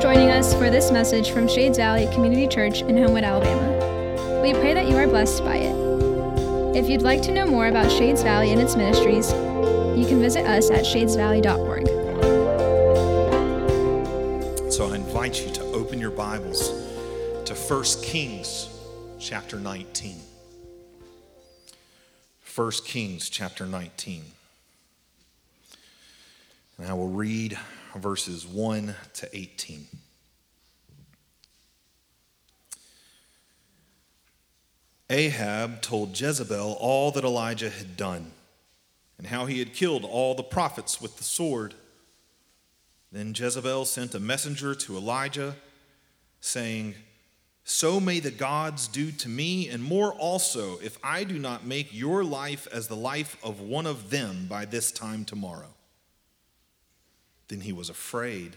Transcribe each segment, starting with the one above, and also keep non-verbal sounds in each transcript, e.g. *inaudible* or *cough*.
Joining us for this message from Shades Valley Community Church in Homewood, Alabama. We pray that you are blessed by it. If you'd like to know more about Shades Valley and its ministries, you can visit us at shadesvalley.org. So I invite you to open your Bibles to 1 Kings chapter 19. 1 Kings chapter 19. And I will read verses 1 to 18. Ahab told Jezebel all that Elijah had done and how he had killed all the prophets with the sword. Then Jezebel sent a messenger to Elijah, saying, So may the gods do to me, and more also, if I do not make your life as the life of one of them by this time tomorrow. Then he was afraid.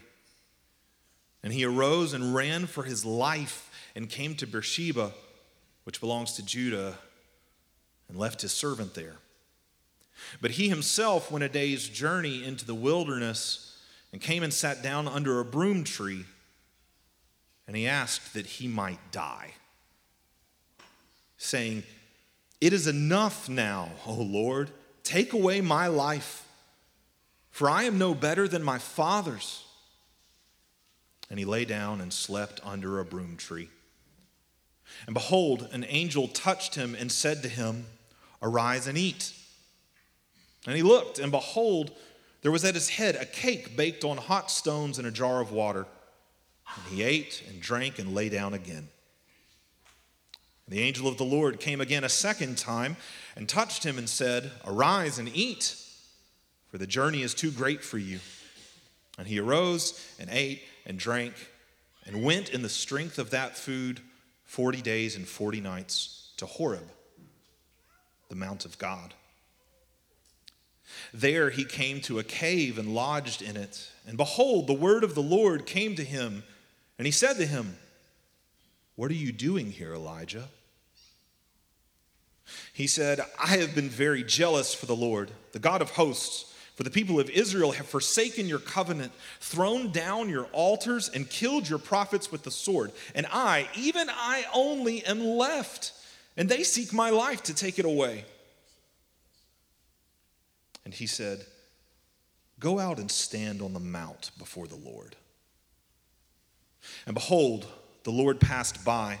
And he arose and ran for his life and came to Beersheba which belongs to Judah, and left his servant there. But he himself went a day's journey into the wilderness and came and sat down under a broom tree, and he asked that he might die, saying, It is enough now, O Lord, take away my life, for I am no better than my fathers. And he lay down and slept under a broom tree. And behold, an angel touched him and said to him, Arise and eat. And he looked, and behold, there was at his head a cake baked on hot stones in a jar of water. And he ate and drank and lay down again. And the angel of the Lord came again a second time and touched him and said, Arise and eat, for the journey is too great for you. And he arose and ate and drank and went in the strength of that food 40 days and 40 nights to Horeb, the Mount of God. There he came to a cave and lodged in it. And behold, the word of the Lord came to him, and he said to him, What are you doing here, Elijah? He said, I have been very jealous for the Lord, the God of hosts for the people of Israel have forsaken your covenant, thrown down your altars, and killed your prophets with the sword. And I, even I only, am left, and they seek my life to take it away. And he said, Go out and stand on the mount before the Lord. And behold, the Lord passed by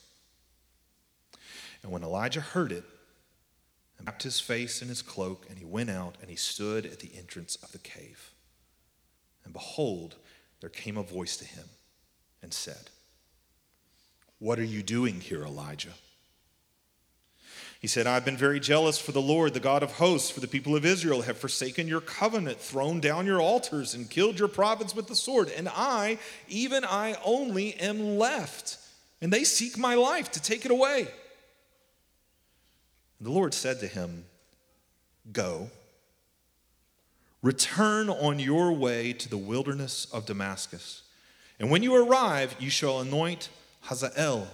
And when Elijah heard it, he wrapped his face in his cloak, and he went out and he stood at the entrance of the cave. And behold, there came a voice to him and said, What are you doing here, Elijah? He said, I've been very jealous for the Lord, the God of hosts, for the people of Israel have forsaken your covenant, thrown down your altars, and killed your prophets with the sword. And I, even I only, am left, and they seek my life to take it away. The Lord said to him, Go, return on your way to the wilderness of Damascus. And when you arrive, you shall anoint Hazael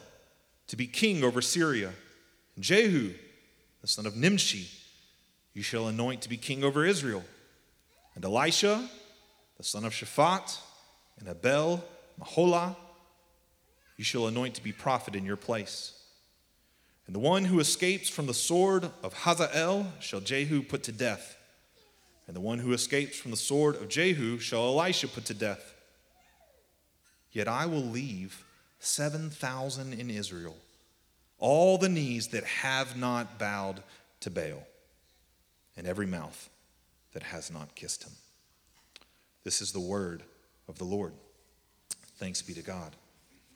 to be king over Syria. And Jehu, the son of Nimshi, you shall anoint to be king over Israel. And Elisha, the son of Shaphat, and Abel, Meholah, you shall anoint to be prophet in your place. And the one who escapes from the sword of Hazael shall Jehu put to death. And the one who escapes from the sword of Jehu shall Elisha put to death. Yet I will leave 7,000 in Israel, all the knees that have not bowed to Baal, and every mouth that has not kissed him. This is the word of the Lord. Thanks be to God.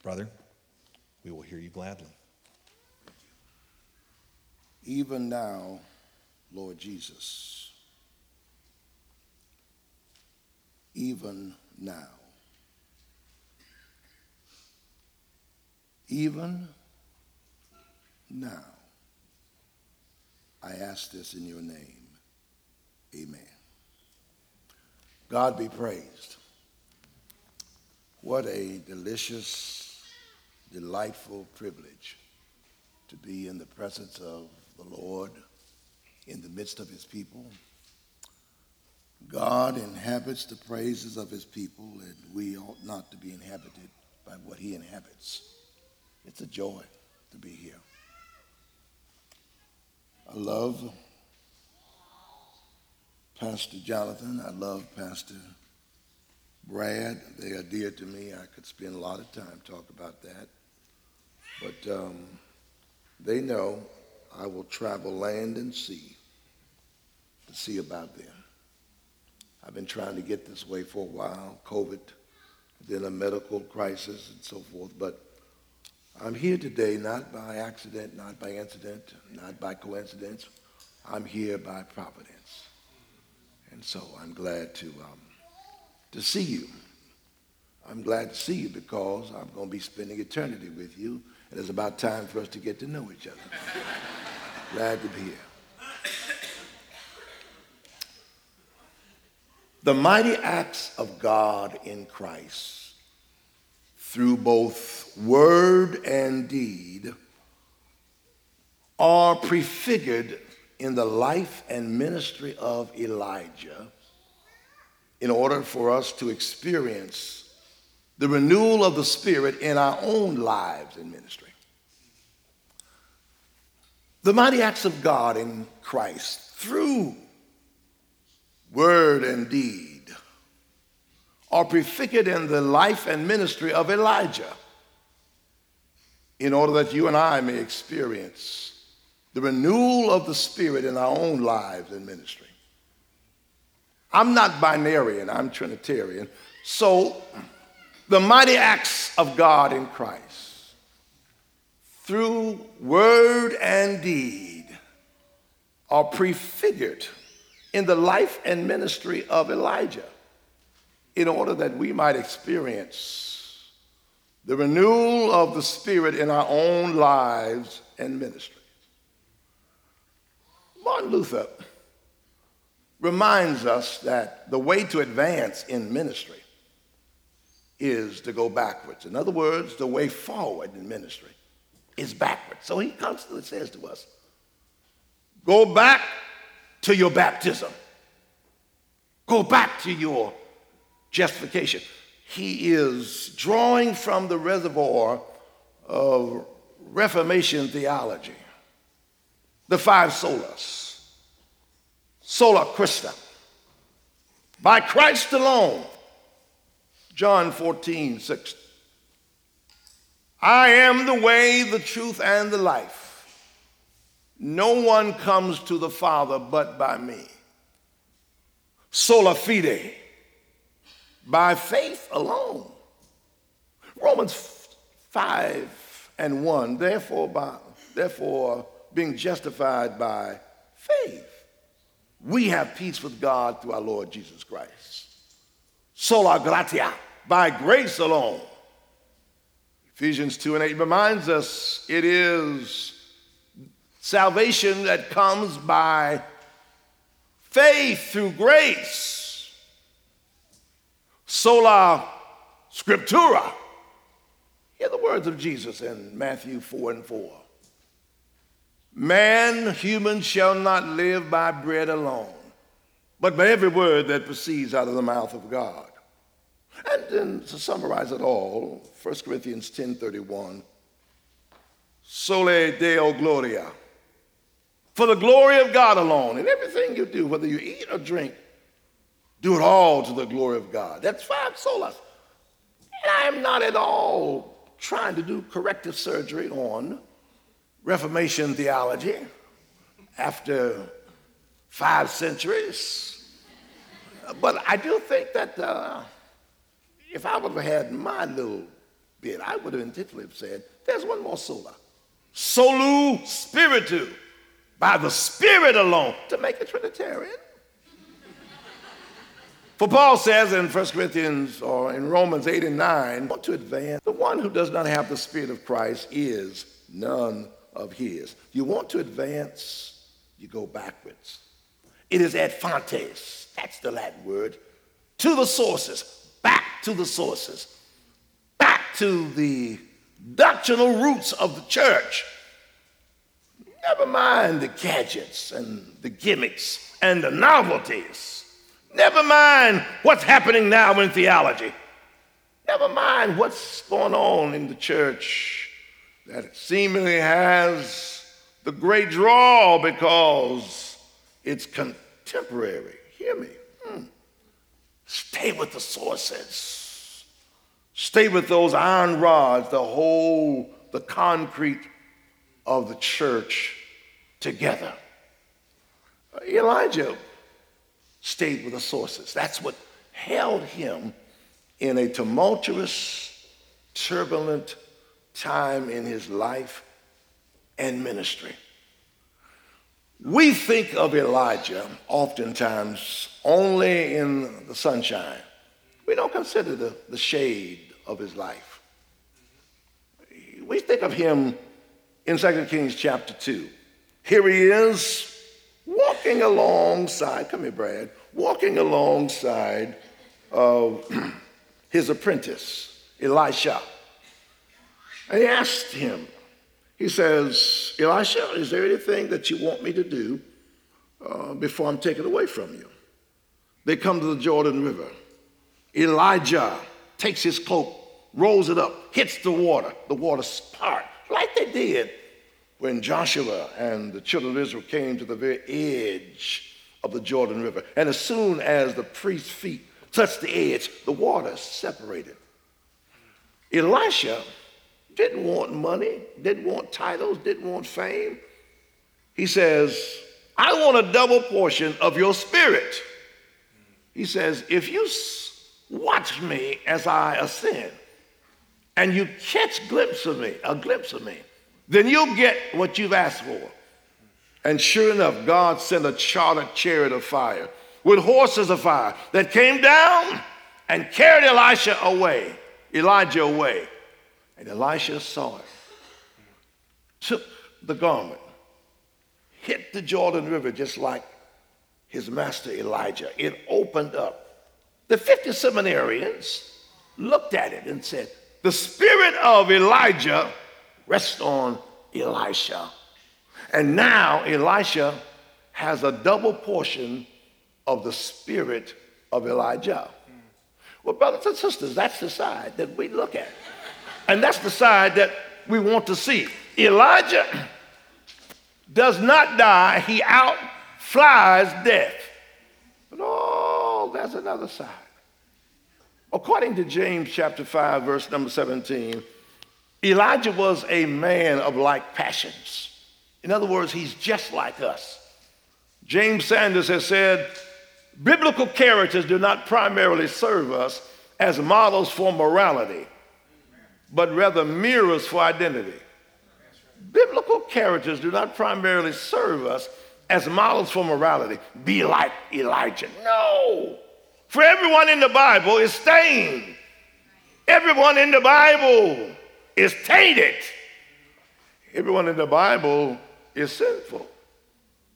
Brother, we will hear you gladly. Even now, Lord Jesus, even now. even now. I ask this in your name. Amen. God be praised. What a delicious, delightful privilege to be in the presence of the Lord in the midst of his people. God inhabits the praises of his people, and we ought not to be inhabited by what he inhabits. It's a joy to be here. I love Pastor Jonathan. I love Pastor Brad. They are dear to me. I could spend a lot of time talk about that. But um, they know I will travel land and sea to see about them. I've been trying to get this way for a while, COVID, then a medical crisis and so forth. But I'm here today not by accident, not by incident, not by coincidence. I'm here by providence. And so I'm glad to, um, to see you. I'm glad to see you because I'm going to be spending eternity with you. And it's about time for us to get to know each other. Glad to be here. The mighty acts of God in Christ through both word and deed are prefigured in the life and ministry of Elijah in order for us to experience the renewal of the Spirit in our own lives and ministry. The mighty acts of God in Christ through word and deed are prefigured in the life and ministry of Elijah in order that you and I may experience the renewal of the Spirit in our own lives and ministry. I'm not binarian, I'm Trinitarian. So, the mighty acts of God in Christ through word and deed are prefigured in the life and ministry of Elijah in order that we might experience the renewal of the Spirit in our own lives and ministry. Martin Luther reminds us that the way to advance in ministry is to go backwards. In other words, the way forward in ministry is backwards. So he constantly says to us, go back to your baptism. Go back to your justification. He is drawing from the reservoir of Reformation theology, the five solas, sola Christa, by Christ alone. John 14, 6. I am the way, the truth, and the life. No one comes to the Father but by me. Sola fide, by faith alone. Romans 5 and 1, therefore, by, therefore, being justified by faith, we have peace with God through our Lord Jesus Christ. Sola gratia, by grace alone. Ephesians 2 and 8 reminds us it is Salvation that comes by faith through grace. Sola scriptura. Hear the words of Jesus in Matthew 4 and 4. Man, human, shall not live by bread alone, but by every word that proceeds out of the mouth of God. And then to summarize it all, 1 Corinthians 10 31, Soli Deo Gloria for the glory of God alone. And everything you do, whether you eat or drink, do it all to the glory of God. That's five solas. And I'm not at all trying to do corrective surgery on Reformation theology after five centuries. But I do think that uh, if I would have had my little bit, I would have intentionally said, there's one more sola. Solu spiritu by the Spirit alone to make a Trinitarian. For Paul says in 1 Corinthians or in Romans 8 and 9, want to advance. The one who does not have the Spirit of Christ is none of his. You want to advance, you go backwards. It is ad fontes, that's the Latin word, to the sources, back to the sources, back to the doctrinal roots of the church. Never mind the gadgets and the gimmicks and the novelties. Never mind what's happening now in theology. Never mind what's going on in the church that seemingly has the great draw because it's contemporary. Hear me. Stay with the sources. Stay with those iron rods that hold the concrete of the church together. Uh, Elijah stayed with the sources. That's what held him in a tumultuous, turbulent time in his life and ministry. We think of Elijah oftentimes only in the sunshine. We don't consider the, the shade of his life. We think of him in 2 Kings chapter 2. Here he is walking alongside, come here, Brad, walking alongside of *clears throat* his apprentice, Elisha. And he asked him, he says, Elisha, is there anything that you want me to do uh, before I'm taken away from you? They come to the Jordan River. Elijah takes his cloak, rolls it up, hits the water. The water part, like they did when Joshua and the children of Israel came to the very edge of the Jordan River. And as soon as the priest's feet touched the edge, the water separated. Elisha didn't want money, didn't want titles, didn't want fame. He says, I want a double portion of your spirit. He says, if you watch me as I ascend and you catch glimpse of me, a glimpse of me, then you'll get what you've asked for. And sure enough, God sent a chartered chariot of fire with horses of fire that came down and carried Elisha away, Elijah away. And Elisha saw it, took the garment, hit the Jordan River just like his master Elijah. It opened up. The 50 seminarians looked at it and said, The spirit of Elijah rests on Elisha. And now Elisha has a double portion of the spirit of Elijah. Well, brothers and sisters, that's the side that we look at. And that's the side that we want to see. Elijah *clears throat* does not die, he outflies death. But oh, there's another side. According to James chapter 5, verse number 17, Elijah was a man of like passions. In other words, he's just like us. James Sanders has said, biblical characters do not primarily serve us as models for morality, but rather mirrors for identity. Biblical characters do not primarily serve us as models for morality. Be like Elijah. No. For everyone in the Bible is stained. Everyone in the Bible is tainted. Everyone in the Bible is sinful.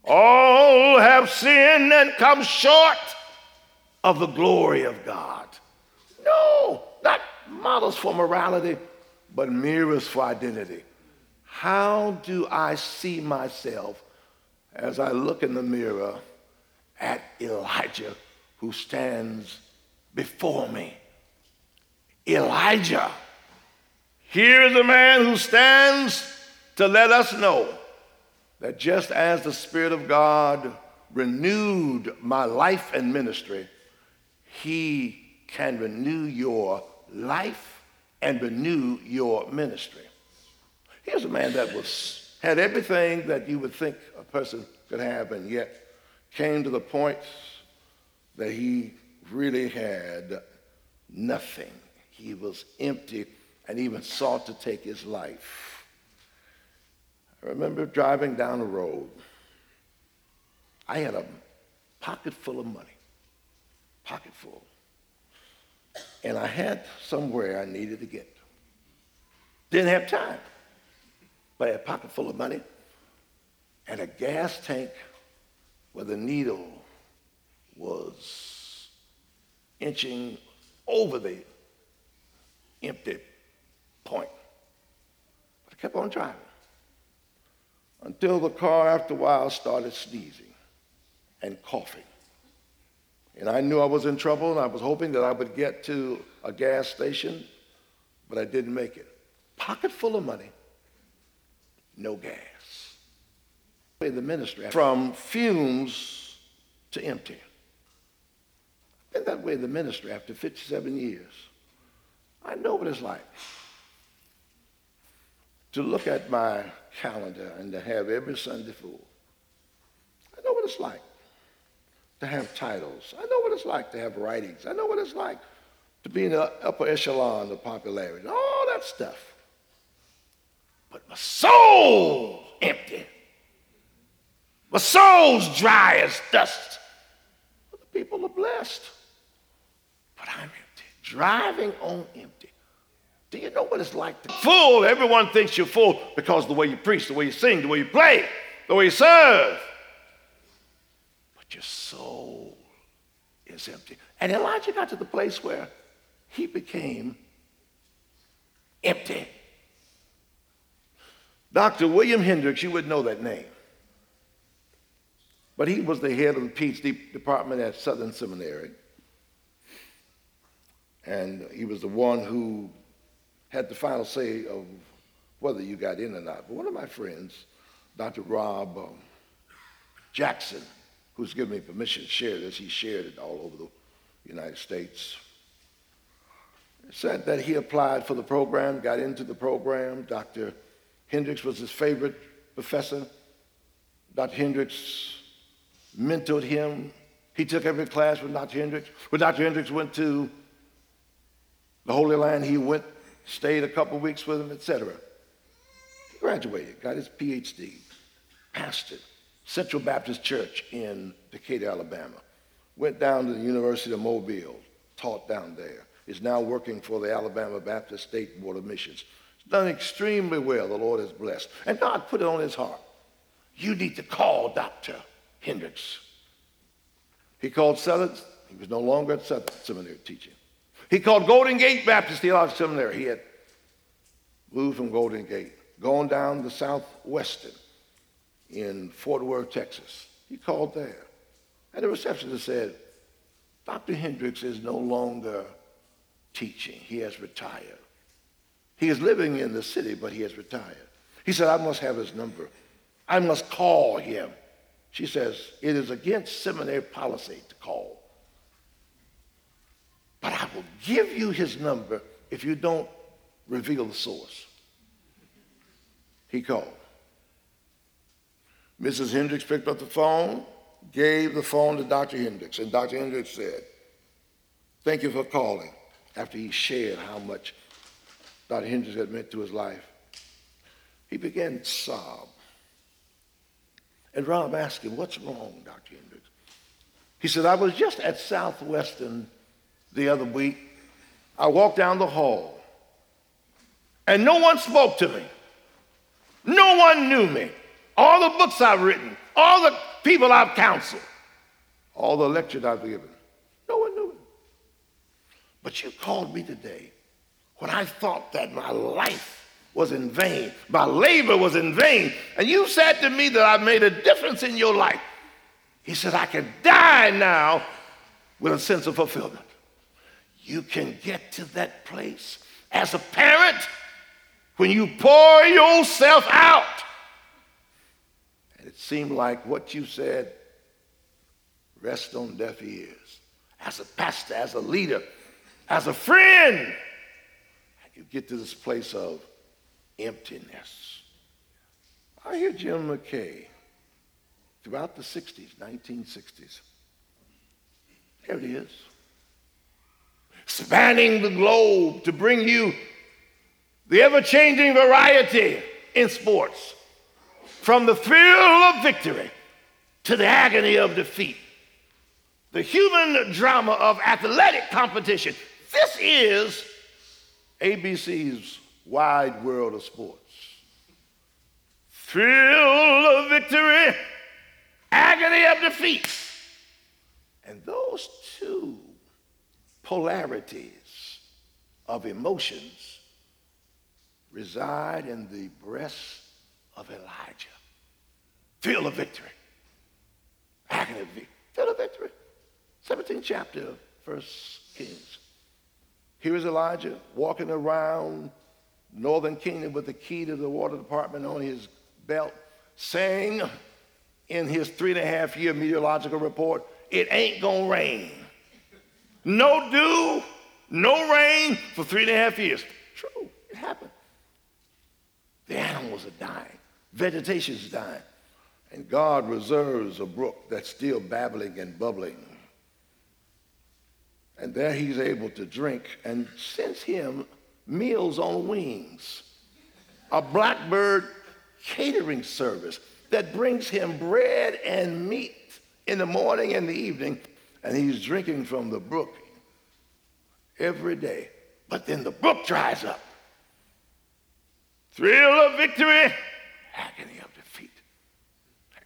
All have sinned and come short of the glory of God. No, models for morality, but mirrors for identity. How do I see myself as I look in the mirror at Elijah who stands before me? Elijah. Here is a man who stands to let us know that just as the Spirit of God renewed my life and ministry, He can renew your life and renew your ministry. Here's a man that was had everything that you would think a person could have, and yet came to the point that he really had nothing. He was empty and even sought to take his life. I remember driving down the road. I had a pocket full of money. pocket full. And I had somewhere I needed to get. Didn't have time, but I had a pocket full of money and a gas tank where the needle was inching over the empty point. But I kept on driving until the car, after a while, started sneezing and coughing. And I knew I was in trouble, and I was hoping that I would get to a gas station, but I didn't make it. Pocket full of money, no gas. In the ministry, from fumes to empty. Been that way in the ministry after 57 years. I know what it's like to look at my calendar and to have every Sunday full. I know what it's like to have titles. I know what it's like to have writings. I know what it's like to be in the upper echelon of popularity, all that stuff. But my soul empty. My soul's dry as dust. The people are blessed. But I'm empty. Driving on empty. Do you know what it's like to full? Everyone thinks you're full because the way you preach, the way you sing, the way you play, the way you serve. Your soul is empty. And Elijah got to the place where he became empty. Dr. William Hendricks, you wouldn't know that name. But he was the head of the PhD department at Southern Seminary. And he was the one who had the final say of whether you got in or not. But one of my friends, Dr. Rob um, Jackson, who's given me permission to share this, he shared it all over the United States, said that he applied for the program, got into the program. Dr. Hendricks was his favorite professor. Dr. Hendricks mentored him. He took every class with Dr. Hendricks. When Dr. Hendricks went to the Holy Land, he went, stayed a couple weeks with him, etc. He graduated, got his PhD, pastored Central Baptist Church in Decatur, Alabama. Went down to the University of Mobile, taught down there. Is now working for the Alabama Baptist State Board of Missions. Done extremely well. The Lord has blessed. And God put it on his heart. You need to call Dr. Hendricks. He called Southern, he was no longer at Southern Seminary teaching. He called Golden Gate Baptist Theological Seminary. He had moved from Golden Gate, gone down to Southwestern in Fort Worth, Texas. He called there. And the receptionist said, Dr. Hendricks is no longer teaching. He has retired. He is living in the city, but he has retired. He said, I must have his number. I must call him. She says, It is against seminary policy to call. But I will give you his number if you don't reveal the source. He called. Mrs. Hendricks picked up the phone, gave the phone to Dr. Hendricks, and Dr. Hendricks said, Thank you for calling, after he shared how much Dr. Hendricks had meant to his life. He began to sob. And Rob asked him, What's wrong, Dr. Hendricks? He said, I was just at Southwestern the other week. I walked down the hall, and no one spoke to me. No one knew me. All the books I've written, all the people I've counseled, all the lectures I've given, no one knew me. But you called me today when I thought that my life was in vain, my labor was in vain, and you said to me that I made a difference in your life. He said, I can die now with a sense of fulfillment. You can get to that place as a parent when you pour yourself out. It seemed like what you said rest on deaf ears. As a pastor, as a leader, as a friend, you get to this place of emptiness. I hear Jim McKay throughout the 60s, 1960s. There it is. Spanning the globe to bring you the ever changing variety in sports. From the thrill of victory to the agony of defeat. the human drama of athletic competition. This is ABC's wide world of sports. Thrill of victory, agony of defeat. And those two polarities of emotions reside in the breast of Elijah. Thrill of victory, agony of victory, thrill of victory. 17th chapter of First Kings. Here is Elijah walking around Northern Kingdom with the key to the water department on his belt, saying in his three and a half year meteorological report, it ain't gonna rain. No dew, no rain for three and a half years. True, it happened. The animals are dying, vegetation is dying. And God reserves a brook that's still babbling and bubbling. And there he's able to drink and sends him meals on wings, a blackbird catering service that brings him bread and meat in the morning and the evening, and he's drinking from the brook every day. But then the brook dries up. Thrill of victory, agony of.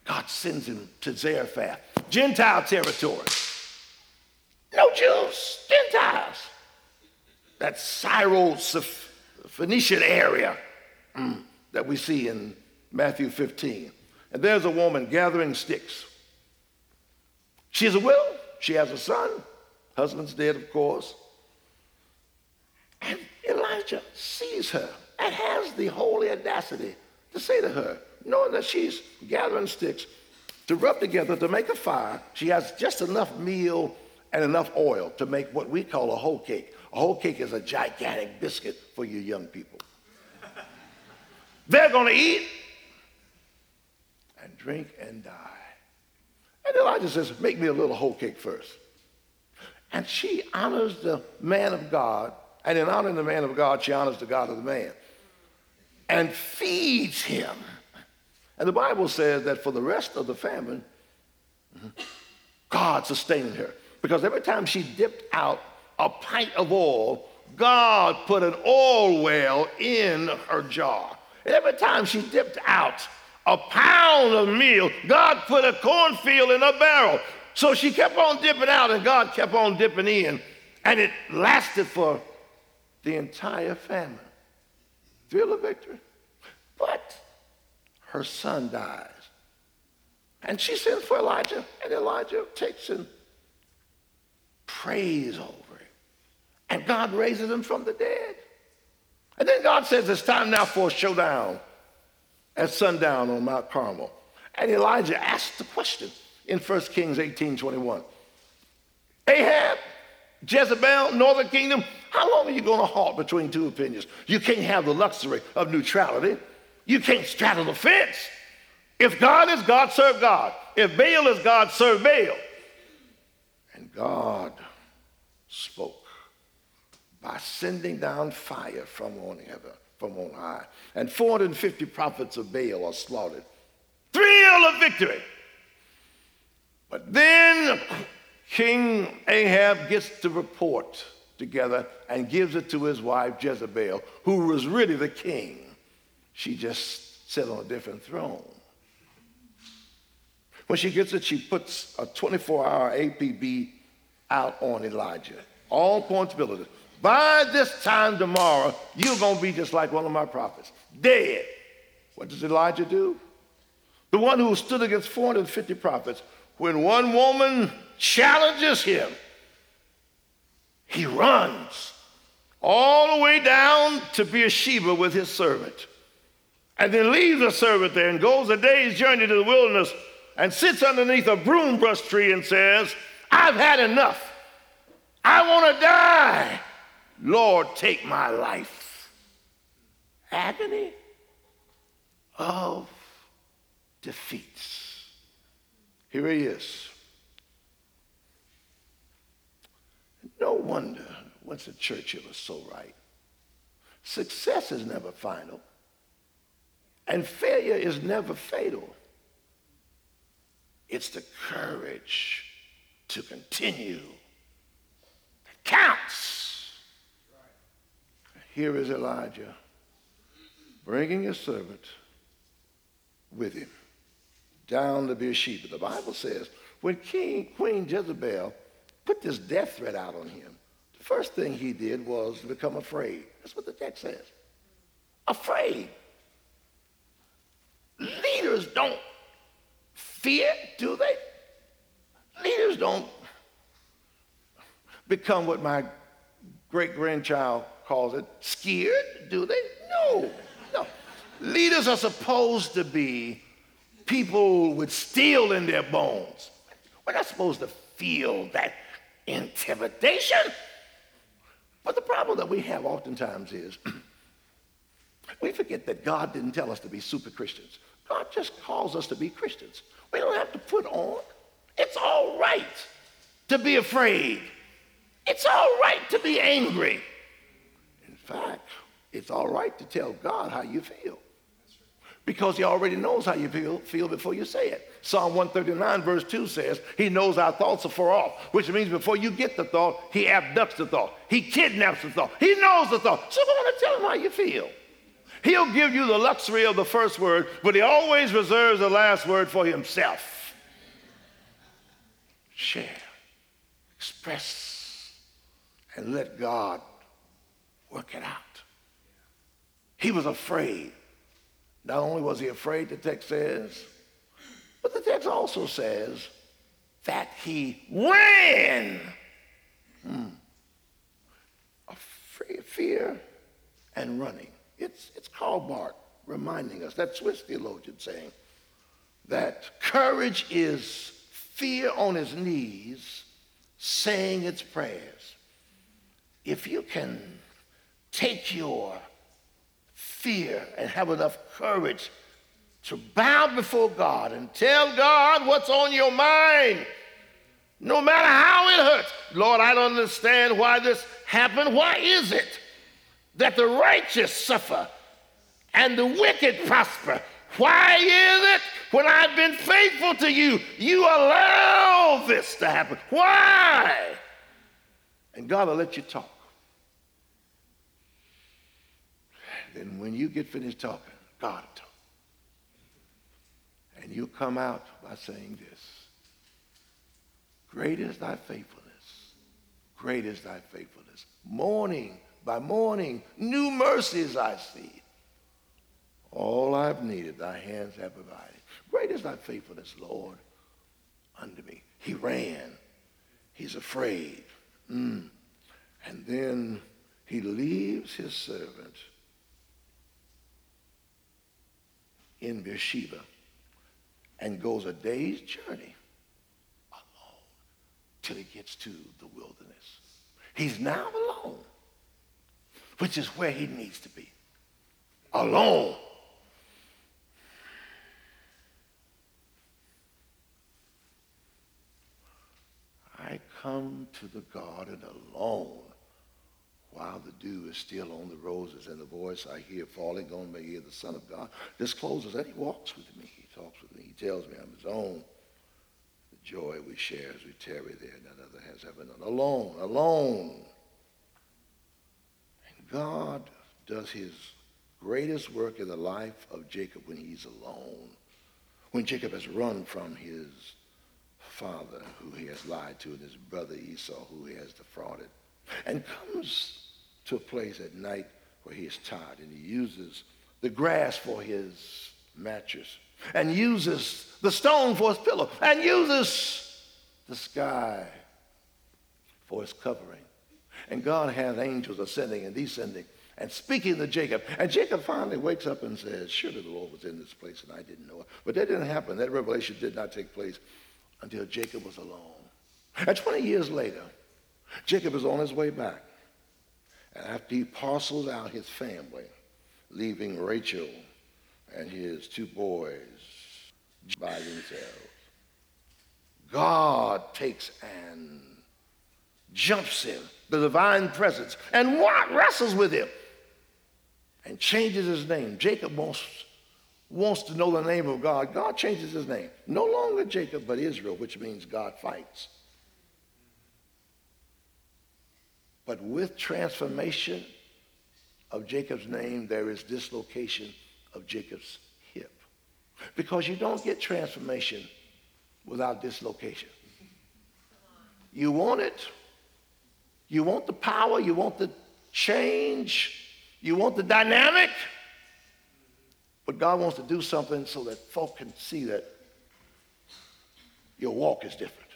God sends him to Zarephath, Gentile territory. No Jews, Gentiles. That Syro-Phoenician area mm, that we see in Matthew 15. And there's a woman gathering sticks. She has a widow. She has a son. Husband's dead, of course. And Elijah sees her and has the holy audacity to say to her, knowing that she's gathering sticks to rub together to make a fire, she has just enough meal and enough oil to make what we call a hoe cake. A hoe cake is a gigantic biscuit for you young people. They're going to eat and drink and die. And Elijah says, Make me a little hoe cake first. And she honors the man of God, and in honoring the man of God, she honors the God of the man and feeds him. And the Bible says that for the rest of the famine, God sustained her. Because every time she dipped out a pint of oil, God put an oil well in her jar. And every time she dipped out a pound of meal, God put a cornfield in a barrel. So she kept on dipping out, and God kept on dipping in. And it lasted for the entire famine. Feel of victory. But her son dies. And she sends for Elijah, and Elijah takes and prays over it. And God raises him from the dead. And then God says, It's time now for a showdown at sundown on Mount Carmel. And Elijah asks the question in 1 Kings 18 21. Ahab, Jezebel, Northern Kingdom, how long are you going to halt between two opinions? You can't have the luxury of neutrality. You can't straddle the fence. If God is God, serve God. If Baal is God, serve Baal. And God spoke by sending down fire from on heaven, from on high. And 450 prophets of Baal are slaughtered. Thrill of victory. But then King Ahab gets the report together and gives it to his wife Jezebel, who was really the king. She just sat on a different throne. When she gets it, she puts a 24 hour APB out on Elijah. All ability. By this time tomorrow, you're going to be just like one of my prophets, dead. What does Elijah do? The one who stood against 450 prophets, when one woman challenges him, he runs all the way down to Beersheba with his servant. And then leaves the servant there and goes a day's journey to the wilderness and sits underneath a broom brush tree and says, I've had enough. I want to die. Lord, take my life. Agony of defeats. Here he is. No wonder Winston Churchill is so right. Success is never final, and failure is never fatal. It's the courage to continue that counts. Here is Elijah bringing his servant with him down to Beersheba. The Bible says when King, Queen Jezebel put this death threat out on him, the first thing he did was become afraid. That's what the text says. Afraid. Leaders don't fear, do they? Leaders don't become what my great grandchild calls it scared, do they? No, no. Leaders are supposed to be people with steel in their bones. We're not supposed to feel that intimidation. But the problem that we have oftentimes is *clears throat* we forget that God didn't tell us to be super Christians. God just calls us to be Christians. We don't have to put on. It's all right to be afraid. It's all right to be angry. In fact, it's all right to tell God how you feel because he already knows how you feel, feel before you say it. Psalm 139, verse 2 says, He knows our thoughts are far off, which means before you get the thought, He abducts the thought. He kidnaps the thought. He knows the thought. So go on and tell Him how you feel. He'll give you the luxury of the first word, but He always reserves the last word for Himself. Share, express, and let God work it out. He was afraid not only was he afraid, the text says, but the text also says that he ran. Hmm. Fear and running. It's, it's Karl Barth reminding us, that Swiss theologian saying, that courage is fear on his knees saying its prayers. If you can take your fear and have enough courage to bow before God and tell God what's on your mind. No matter how it hurts. Lord, I don't understand why this happened. Why is it that the righteous suffer and the wicked prosper? Why is it when I've been faithful to you, you allow this to happen? Why? And God will let you talk. Then when you get finished talking, God will talk. And you come out by saying this Great is thy faithfulness. Great is thy faithfulness. Morning by morning, new mercies I see. All I've needed, thy hands have provided. Great is thy faithfulness, Lord, unto me. He ran. He's afraid. Mm. And then he leaves his servant in Beersheba and goes a day's journey alone till he gets to the wilderness. He's now alone, which is where he needs to be. Alone. I come to the garden alone while the dew is still on the roses and the voice I hear falling on my ear, the Son of God discloses that he walks with me. He talks with me. He tells me I'm his own. The joy we share as we tarry there, none other has ever known. Alone, alone. And God does his greatest work in the life of Jacob when he's alone. When Jacob has run from his father who he has lied to and his brother Esau who he has defrauded and comes to a place at night where he is tired and he uses the grass for his mattress and uses the stone for his pillow and uses the sky for his covering. And God has angels ascending and descending and speaking to Jacob. And Jacob finally wakes up and says, Surely the Lord was in this place and I didn't know it. But that didn't happen. That revelation did not take place until Jacob was alone. And 20 years later, Jacob is on his way back. And after he parcels out his family, leaving Rachel and his two boys by themselves, God takes and jumps him, the divine presence, and wrestles with him and changes his name. Jacob wants, wants to know the name of God. God changes his name. No longer Jacob, but Israel, which means God fights. But with transformation of Jacob's name, there is dislocation of Jacob's hip. Because you don't get transformation without dislocation. You want it. You want the power. You want the change. You want the dynamic. But God wants to do something so that folk can see that your walk is different.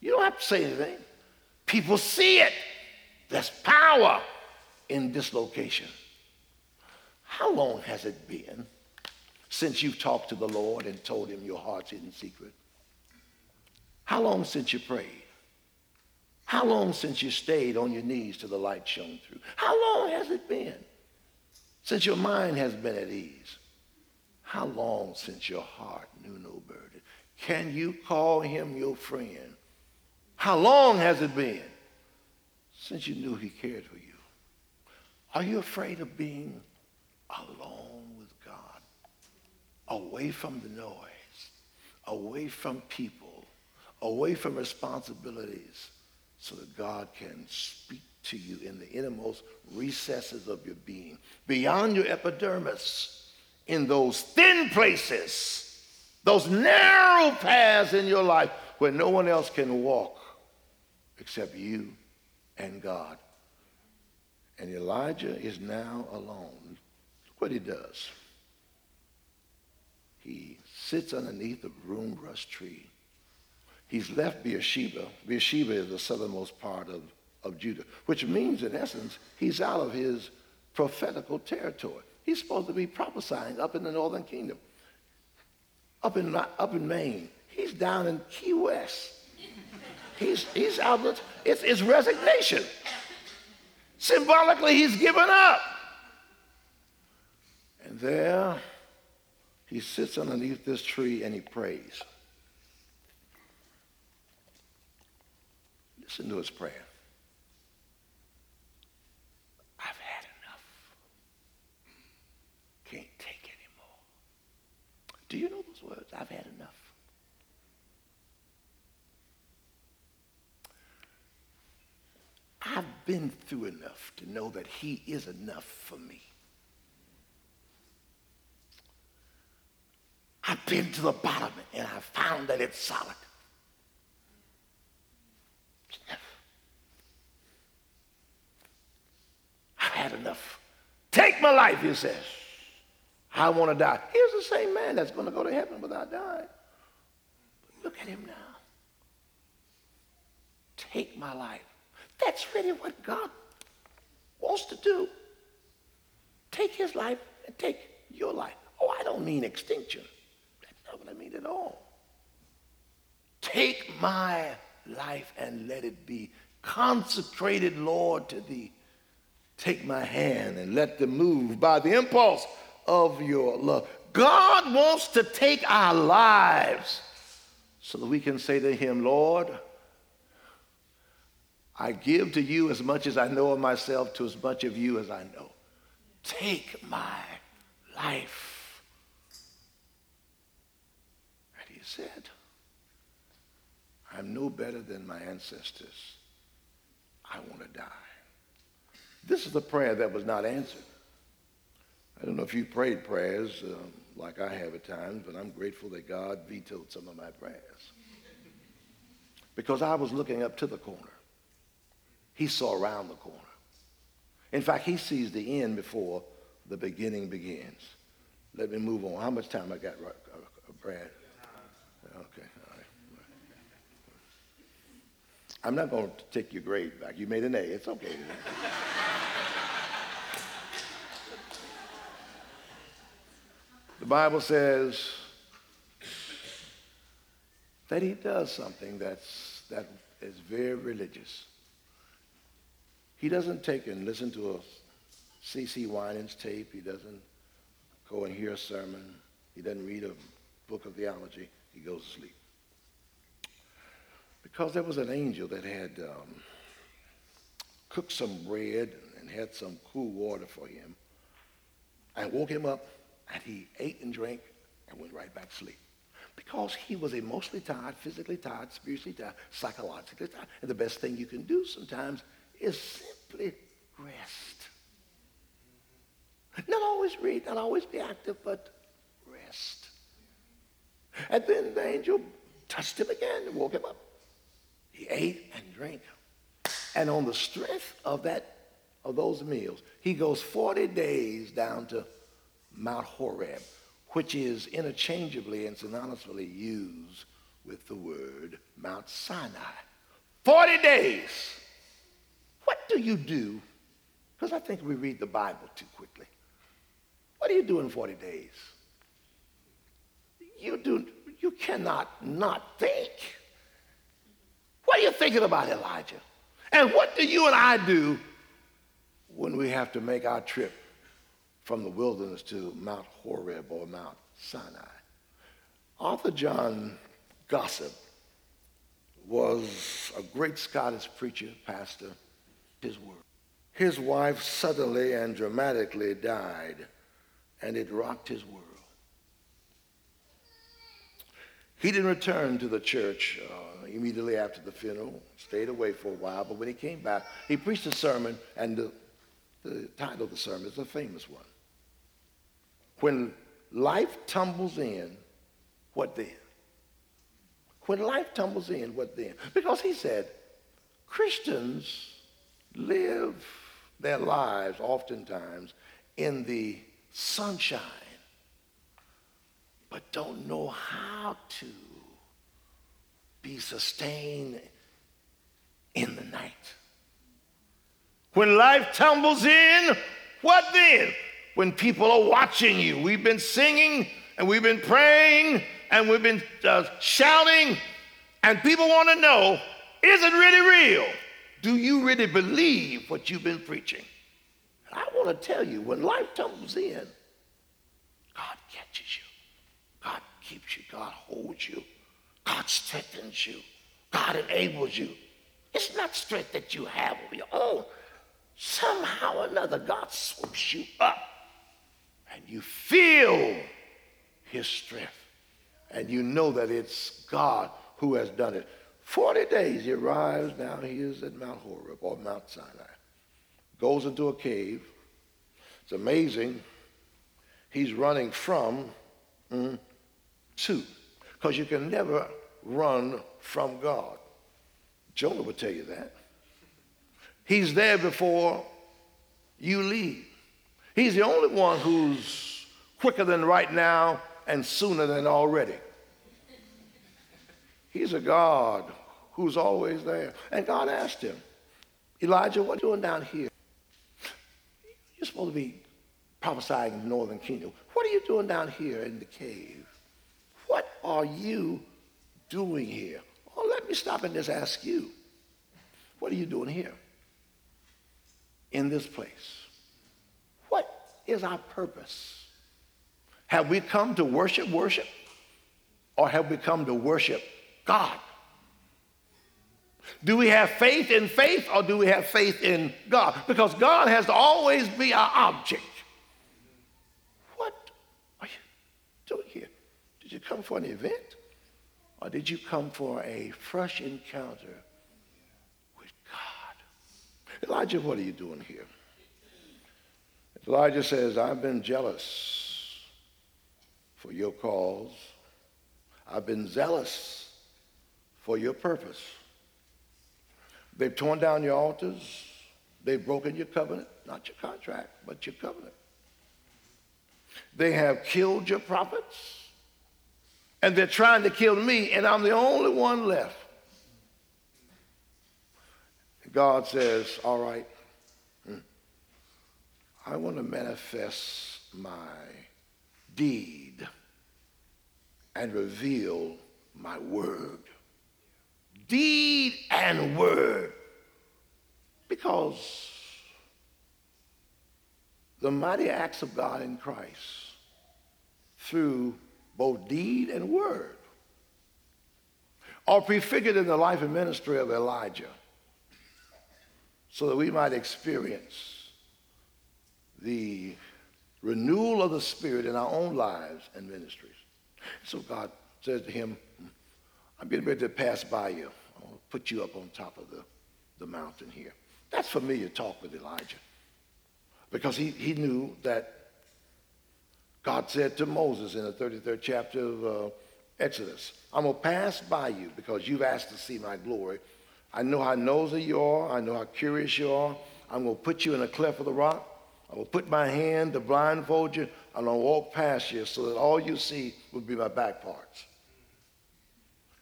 You don't have to say anything. People see it. There's power in dislocation. How long has it been since you've talked to the Lord and told him your heart's hidden secret? How long since you prayed? How long since you stayed on your knees till the light shone through? How long has it been since your mind has been at ease? How long since your heart knew no burden? Can you call him your friend? How long has it been since you knew he cared for you? Are you afraid of being alone with God? Away from the noise, away from people, away from responsibilities, so that God can speak to you in the innermost recesses of your being, beyond your epidermis, in those thin places, those narrow paths in your life where no one else can walk except you and God. And Elijah is now alone. Look what he does. He sits underneath a broom rust tree. He's left Beersheba. Beersheba is the southernmost part of, of Judah, which means, in essence, he's out of his prophetical territory. He's supposed to be prophesying up in the northern kingdom, up in, up in Maine. He's down in Key West. He's, he's out of, it's, it's resignation. Symbolically, he's given up. And there he sits underneath this tree and he prays. Listen to his prayer. I've had enough. Can't take anymore. Do you know those words? I've had enough. I've been through enough to know that he is enough for me. I've been to the bottom and I found that it's solid. I've had enough. Take my life, he says. I want to die. Here's the same man that's going to go to heaven without dying. But look at him now. Take my life. That's really what God wants to do. Take his life and take your life. Oh, I don't mean extinction. That's not what I mean at all. Take my life and let it be consecrated, Lord, to thee. Take my hand and let them move by the impulse of your love. God wants to take our lives so that we can say to him, Lord, I give to you as much as I know of myself to as much of you as I know. Take my life. And he said, I'm no better than my ancestors. I want to die. This is the prayer that was not answered. I don't know if you prayed prayers um, like I have at times, but I'm grateful that God vetoed some of my prayers. Because I was looking up to the corner. He saw around the corner. In fact, he sees the end before the beginning begins. Let me move on. How much time I got, uh, uh, Brad? Okay. I'm not going to take your grade back. You made an A. It's okay. the Bible says that he does something that's, that is very religious. He doesn't take and listen to a CeCe Winans tape. He doesn't go and hear a sermon. He doesn't read a book of theology. He goes to sleep. Because there was an angel that had um, cooked some bread and had some cool water for him. I woke him up and he ate and drank and went right back to sleep. Because he was emotionally tired, physically tired, spiritually tired, psychologically tired. And the best thing you can do sometimes is simply rest. Not always read, not always be active, but rest. And then the angel touched him again and woke him up. He ate and drank. And on the strength of that, of those meals, he goes 40 days down to Mount Horeb, which is interchangeably and synonymously used with the word Mount Sinai. 40 days. What do you do? Because I think we read the Bible too quickly. What do you do in 40 days? You do you cannot not think. What are you thinking about, Elijah? And what do you and I do when we have to make our trip from the wilderness to Mount Horeb or Mount Sinai? Arthur John Gossip was a great Scottish preacher, pastor, his word. His wife suddenly and dramatically died, and it rocked his world. He didn't return to the church uh, immediately after the funeral, stayed away for a while, but when he came back, he preached a sermon, and the, the title of the sermon is a famous one. When life tumbles in, what then? When life tumbles in, what then? Because he said, Christians live their lives oftentimes in the sunshine but don't know how to be sustained in the night. When life tumbles in, what then? When people are watching you. We've been singing and we've been praying and we've been uh, shouting, and people want to know is it really real? Do you really believe what you've been preaching? I want to tell you when life tumbles in, God catches you God keeps you. God holds you. God strengthens you. God enables you. It's not strength that you have of your own. Somehow or another, God swoops you up and you feel his strength. And you know that it's God who has done it. 40 days he arrives, now he is at Mount Horeb or Mount Sinai. Goes into a cave. It's amazing. He's running from mm, two, because you can never run from God. Jonah would tell you that. He's there before you leave. He's the only one who's quicker than right now and sooner than already. He's a God who's always there. And God asked him, Elijah, what are you doing down here? You're supposed to be prophesying in the northern kingdom. What are you doing down here in the cave? What are you doing here? Oh, let me stop and just ask you. What are you doing here? In this place? What is our purpose? Have we come to worship worship? Or have we come to worship God? Do we have faith in faith or do we have faith in God? Because God has to always be our object. What are you doing here? Did you come for an event? Or did you come for a fresh encounter with God? Elijah, what are you doing here? Elijah says, I've been jealous for your cause. I've been zealous for your purpose. They've torn down your altars. They've broken your covenant, not your contract, but your covenant. They have killed your prophets and they're trying to kill me, and I'm the only one left. God says, All right, hmm, I want to manifest my deed and reveal my word. Deed and word. Because the mighty acts of God in Christ through both deed and word, are prefigured in the life and ministry of Elijah so that we might experience the renewal of the Spirit in our own lives and ministries. So God says to him, I'm getting ready to pass by you. I'll put you up on top of the, the mountain here. That's familiar talk with Elijah. Because he, he knew that God said to Moses in the 33rd chapter of uh, Exodus, I'm going to pass by you because you've asked to see my glory. I know how nosy you are. I know how curious you are. I'm going to put you in a cleft of the rock. I will put my hand to blindfold you. I'm going to walk past you so that all you see will be my back parts.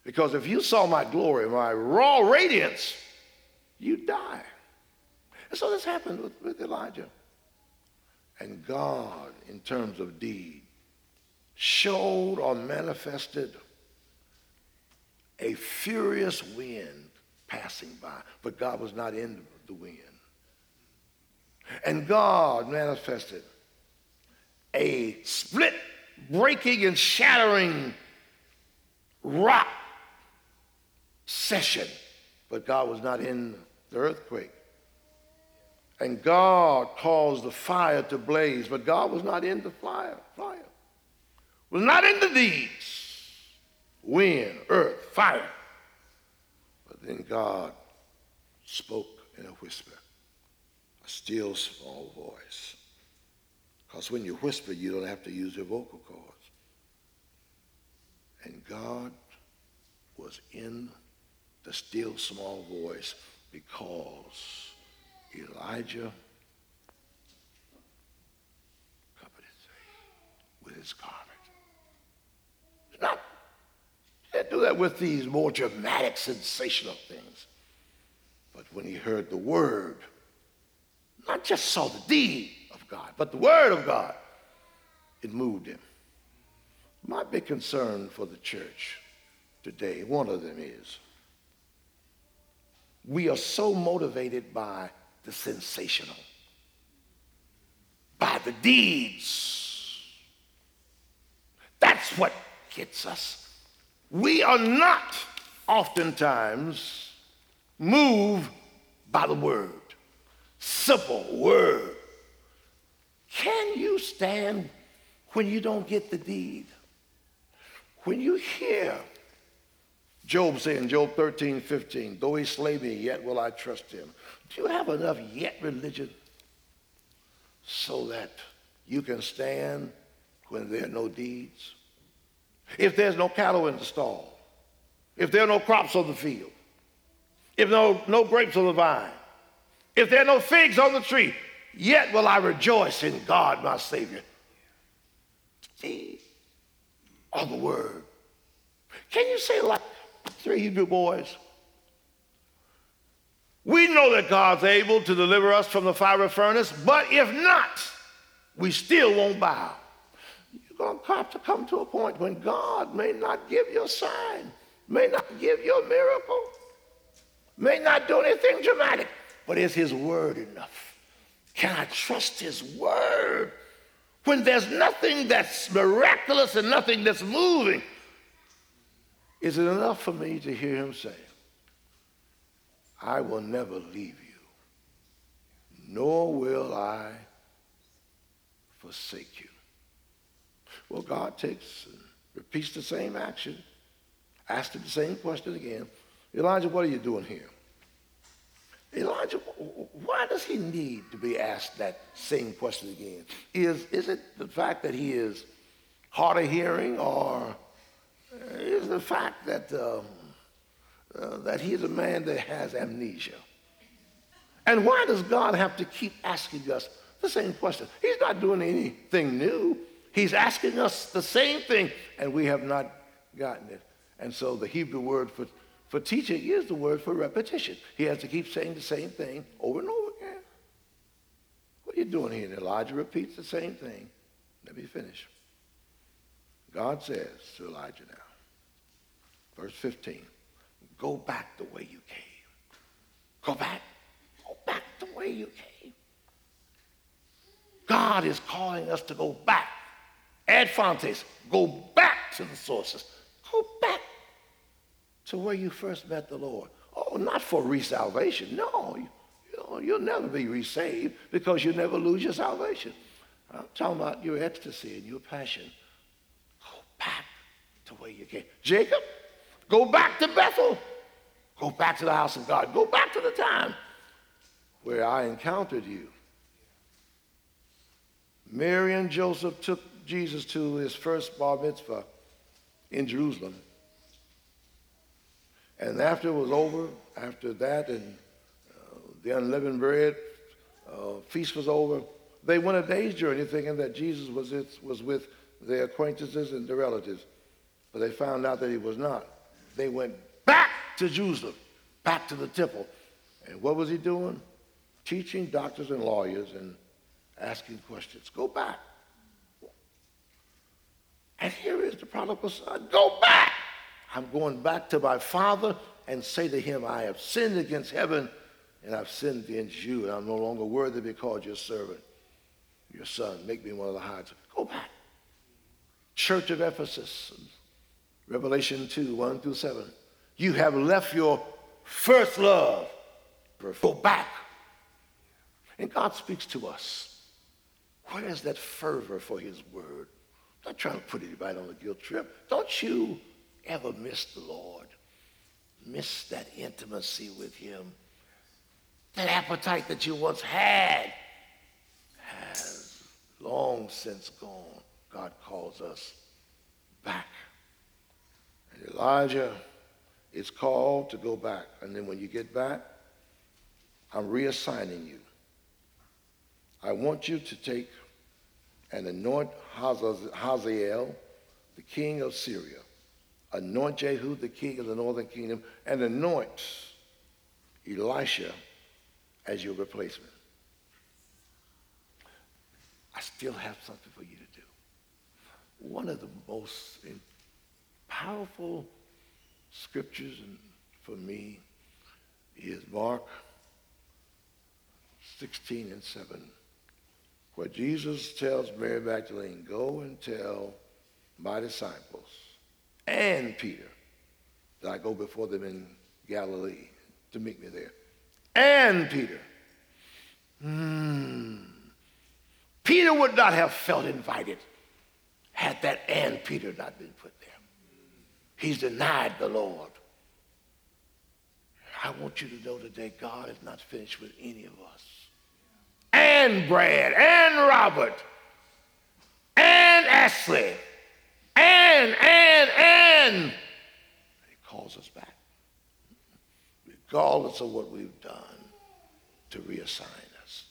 Because if you saw my glory, my raw radiance, you'd die. And so this happened with, with Elijah. And God, in terms of deed, showed or manifested a furious wind passing by, but God was not in the wind. And God manifested a split, breaking, and shattering rock session, but God was not in the earthquake. And God caused the fire to blaze, but God was not in the fire. Fire was not in the deeds. Wind, earth, fire. But then God spoke in a whisper, a still small voice. Because when you whisper, you don't have to use your vocal cords. And God was in the still small voice because Elijah covered his face with his garment. Not, do that with these more dramatic, sensational things. But when he heard the word, not just saw the deed of God, but the word of God, it moved him. My big concern for the church today, one of them is, we are so motivated by the sensational, by the deeds. That's what gets us. We are not oftentimes moved by the word, simple word. Can you stand when you don't get the deed? When you hear Job saying, Job 13, 15, though he slay me, yet will I trust him. Do you have enough yet religion so that you can stand when there are no deeds? If there's no cattle in the stall, if there are no crops on the field, if no, no grapes on the vine, if there are no figs on the tree, yet will I rejoice in God my Savior. See, on the word. Can you say like three Hebrew boys? We know that God's able to deliver us from the fiery furnace, but if not, we still won't bow. You're going to have to come to a point when God may not give you a sign, may not give you a miracle, may not do anything dramatic, but is His word enough? Can I trust His word when there's nothing that's miraculous and nothing that's moving? Is it enough for me to hear Him say, I will never leave you, nor will I forsake you. Well, God takes and repeats the same action, asks the same question again. Elijah, what are you doing here? Elijah, why does he need to be asked that same question again? Is, is it the fact that he is hard of hearing, or is the fact that um, uh, that he's a man that has amnesia. And why does God have to keep asking us the same question? He's not doing anything new. He's asking us the same thing, and we have not gotten it. And so the Hebrew word for, for teaching is the word for repetition. He has to keep saying the same thing over and over again. What are you doing here? And Elijah repeats the same thing. Let me finish. God says to Elijah now, verse 15, Go back the way you came. Go back. Go back the way you came. God is calling us to go back. Ad fontes, go back to the sources. Go back to where you first met the Lord. Oh, not for resalvation. No, you, you you'll never be resaved because you never lose your salvation. I'm talking about your ecstasy and your passion. Go back to where you came. Jacob, go back to Bethel. Go back to the house of God. Go back to the time where I encountered you. Mary and Joseph took Jesus to his first bar mitzvah in Jerusalem. And after it was over, after that and uh, the unleavened bread uh, feast was over, they went a day's journey thinking that Jesus was, it, was with their acquaintances and their relatives. But they found out that he was not. They went back to Jerusalem, back to the temple. And what was he doing? Teaching doctors and lawyers and asking questions. Go back. And here is the prodigal son. Go back. I'm going back to my father and say to him, I have sinned against heaven and I've sinned against you, and I'm no longer worthy to be called your servant, your son. Make me one of the highest. Go back. Church of Ephesus, Revelation 2, 1 through 7. You have left your first love. Go back. And God speaks to us. Where is that fervor for his word? I'm not trying to put anybody on a guilt trip. Don't you ever miss the Lord? Miss that intimacy with him? That appetite that you once had has long since gone. God calls us back. Elijah is called to go back. And then when you get back, I'm reassigning you. I want you to take and anoint Hazael, the king of Syria. Anoint Jehu, the king of the northern kingdom, and anoint Elisha as your replacement. I still have something for you to do. One of the most powerful scriptures for me is Mark 16 and 7, where Jesus tells Mary Magdalene, Go and tell my disciples and Peter that I go before them in Galilee to meet me there. And Peter. Hmm. Peter would not have felt invited had that and Peter not been put. He's denied the Lord. I want you to know today God is not finished with any of us. And Brad, and Robert, and Ashley, and, and, and. He calls us back, regardless of what we've done, to reassign us.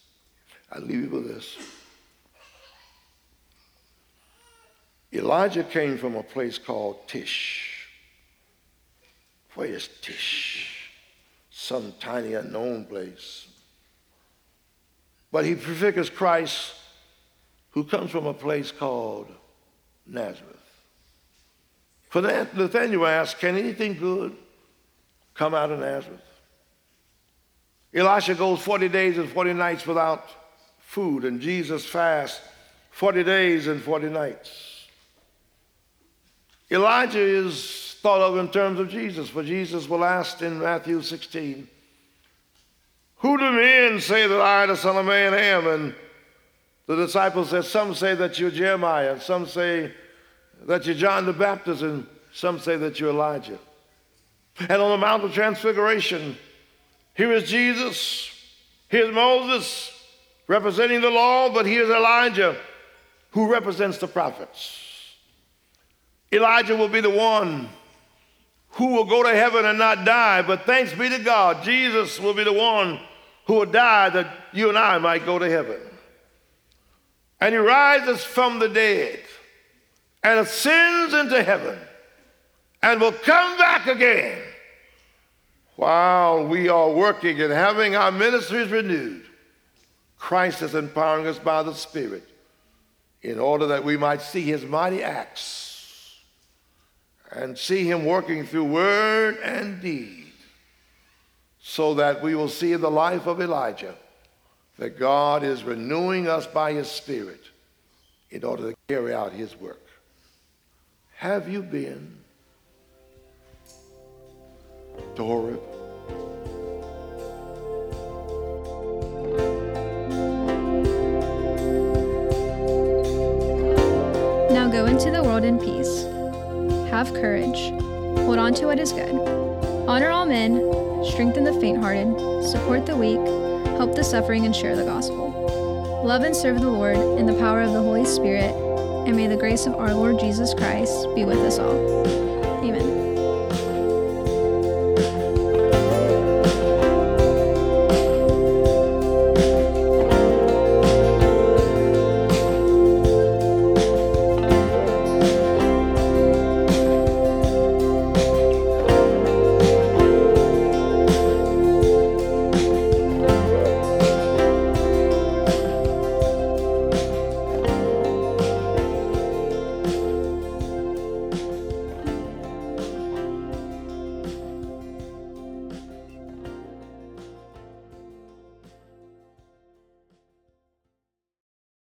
I leave you with this. Elijah came from a place called Tish. Where is Tish? Some tiny unknown place. But he prefigures Christ who comes from a place called Nazareth. For Nathaniel asked, Can anything good come out of Nazareth? Elisha goes 40 days and 40 nights without food, and Jesus fasts 40 days and 40 nights. Elijah is thought of in terms of Jesus, for Jesus will ask in Matthew 16, Who do men say that I, the Son of Man, am? And the disciples said, Some say that you're Jeremiah, and some say that you're John the Baptist, and some say that you're Elijah. And on the Mount of Transfiguration, here is Jesus, here's Moses representing the law, but here's Elijah who represents the prophets. Elijah will be the one who will go to heaven and not die. But thanks be to God, Jesus will be the one who will die that you and I might go to heaven. And he rises from the dead and ascends into heaven and will come back again while we are working and having our ministries renewed. Christ is empowering us by the Spirit in order that we might see his mighty acts and see him working through word and deed so that we will see in the life of Elijah that God is renewing us by his spirit in order to carry out his work. Have you been to Horeb? Now go into the world in peace. Have courage. Hold on to what is good. Honor all men. Strengthen the faint hearted. Support the weak. help the suffering, and share the gospel. Love and serve the Lord in the power of the Holy Spirit, and may the grace of our Lord Jesus Christ be with us all.